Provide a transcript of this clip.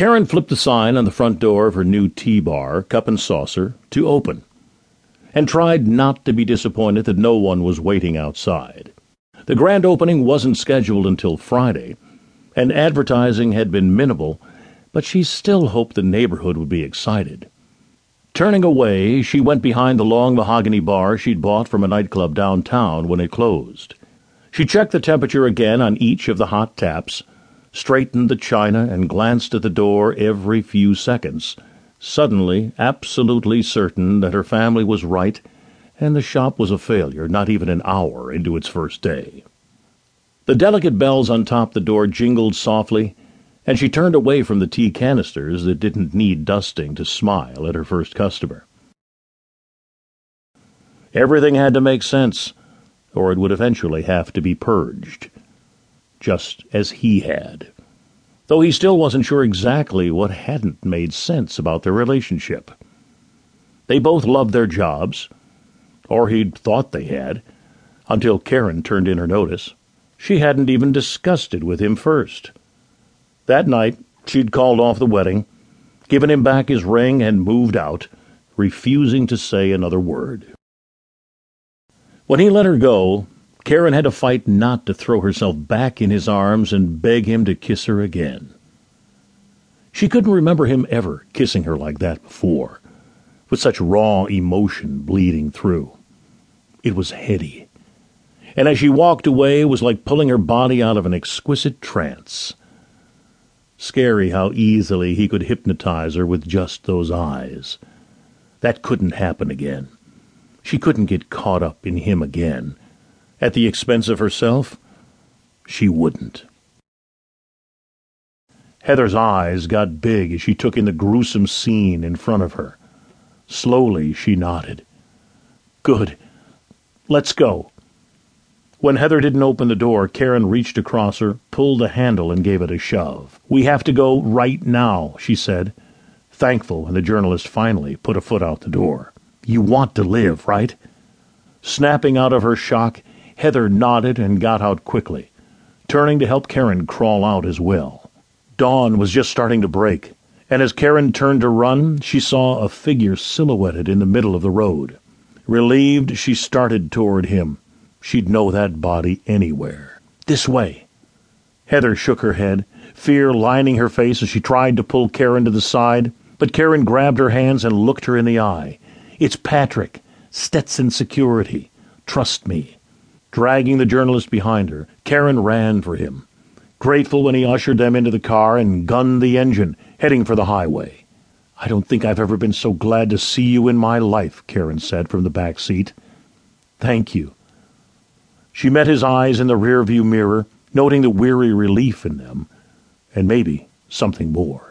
Karen flipped the sign on the front door of her new tea bar, Cup and Saucer, to open, and tried not to be disappointed that no one was waiting outside. The grand opening wasn't scheduled until Friday, and advertising had been minimal, but she still hoped the neighborhood would be excited. Turning away, she went behind the long mahogany bar she'd bought from a nightclub downtown when it closed. She checked the temperature again on each of the hot taps, straightened the china, and glanced at the door every few seconds, suddenly absolutely certain that her family was right and the shop was a failure not even an hour into its first day. The delicate bells on top the door jingled softly, and she turned away from the tea canisters that didn't need dusting to smile at her first customer. Everything had to make sense, or it would eventually have to be purged, just as he had. Though he still wasn't sure exactly what hadn't made sense about their relationship. They both loved their jobs, or he'd thought they had, until Karen turned in her notice. She hadn't even discussed it with him first. That night, she'd called off the wedding, given him back his ring, and moved out, refusing to say another word. When he let her go, Karen had to fight not to throw herself back in his arms and beg him to kiss her again. She couldn't remember him ever kissing her like that before, with such raw emotion bleeding through. It was heady, and as she walked away, it was like pulling her body out of an exquisite trance. Scary how easily he could hypnotize her with just those eyes. That couldn't happen again. She couldn't get caught up in him again. At the expense of herself, she wouldn't. Heather's eyes got big as she took in the gruesome scene in front of her. Slowly she nodded. Good. Let's go. When Heather didn't open the door, Karen reached across her, pulled the handle, and gave it a shove. We have to go right now, she said, thankful when the journalist finally put a foot out the door. You want to live, right? Snapping out of her shock, Heather nodded and got out quickly, turning to help Karen crawl out as well. Dawn was just starting to break, and as Karen turned to run, she saw a figure silhouetted in the middle of the road. Relieved, she started toward him. She'd know that body anywhere. This way. Heather shook her head, fear lining her face as she tried to pull Karen to the side, but Karen grabbed her hands and looked her in the eye. It's Patrick, Stetson Security. Trust me. Dragging the journalist behind her, Karen ran for him, grateful when he ushered them into the car and gunned the engine, heading for the highway. I don't think I've ever been so glad to see you in my life, Karen said from the back seat. Thank you. She met his eyes in the rearview mirror, noting the weary relief in them, and maybe something more.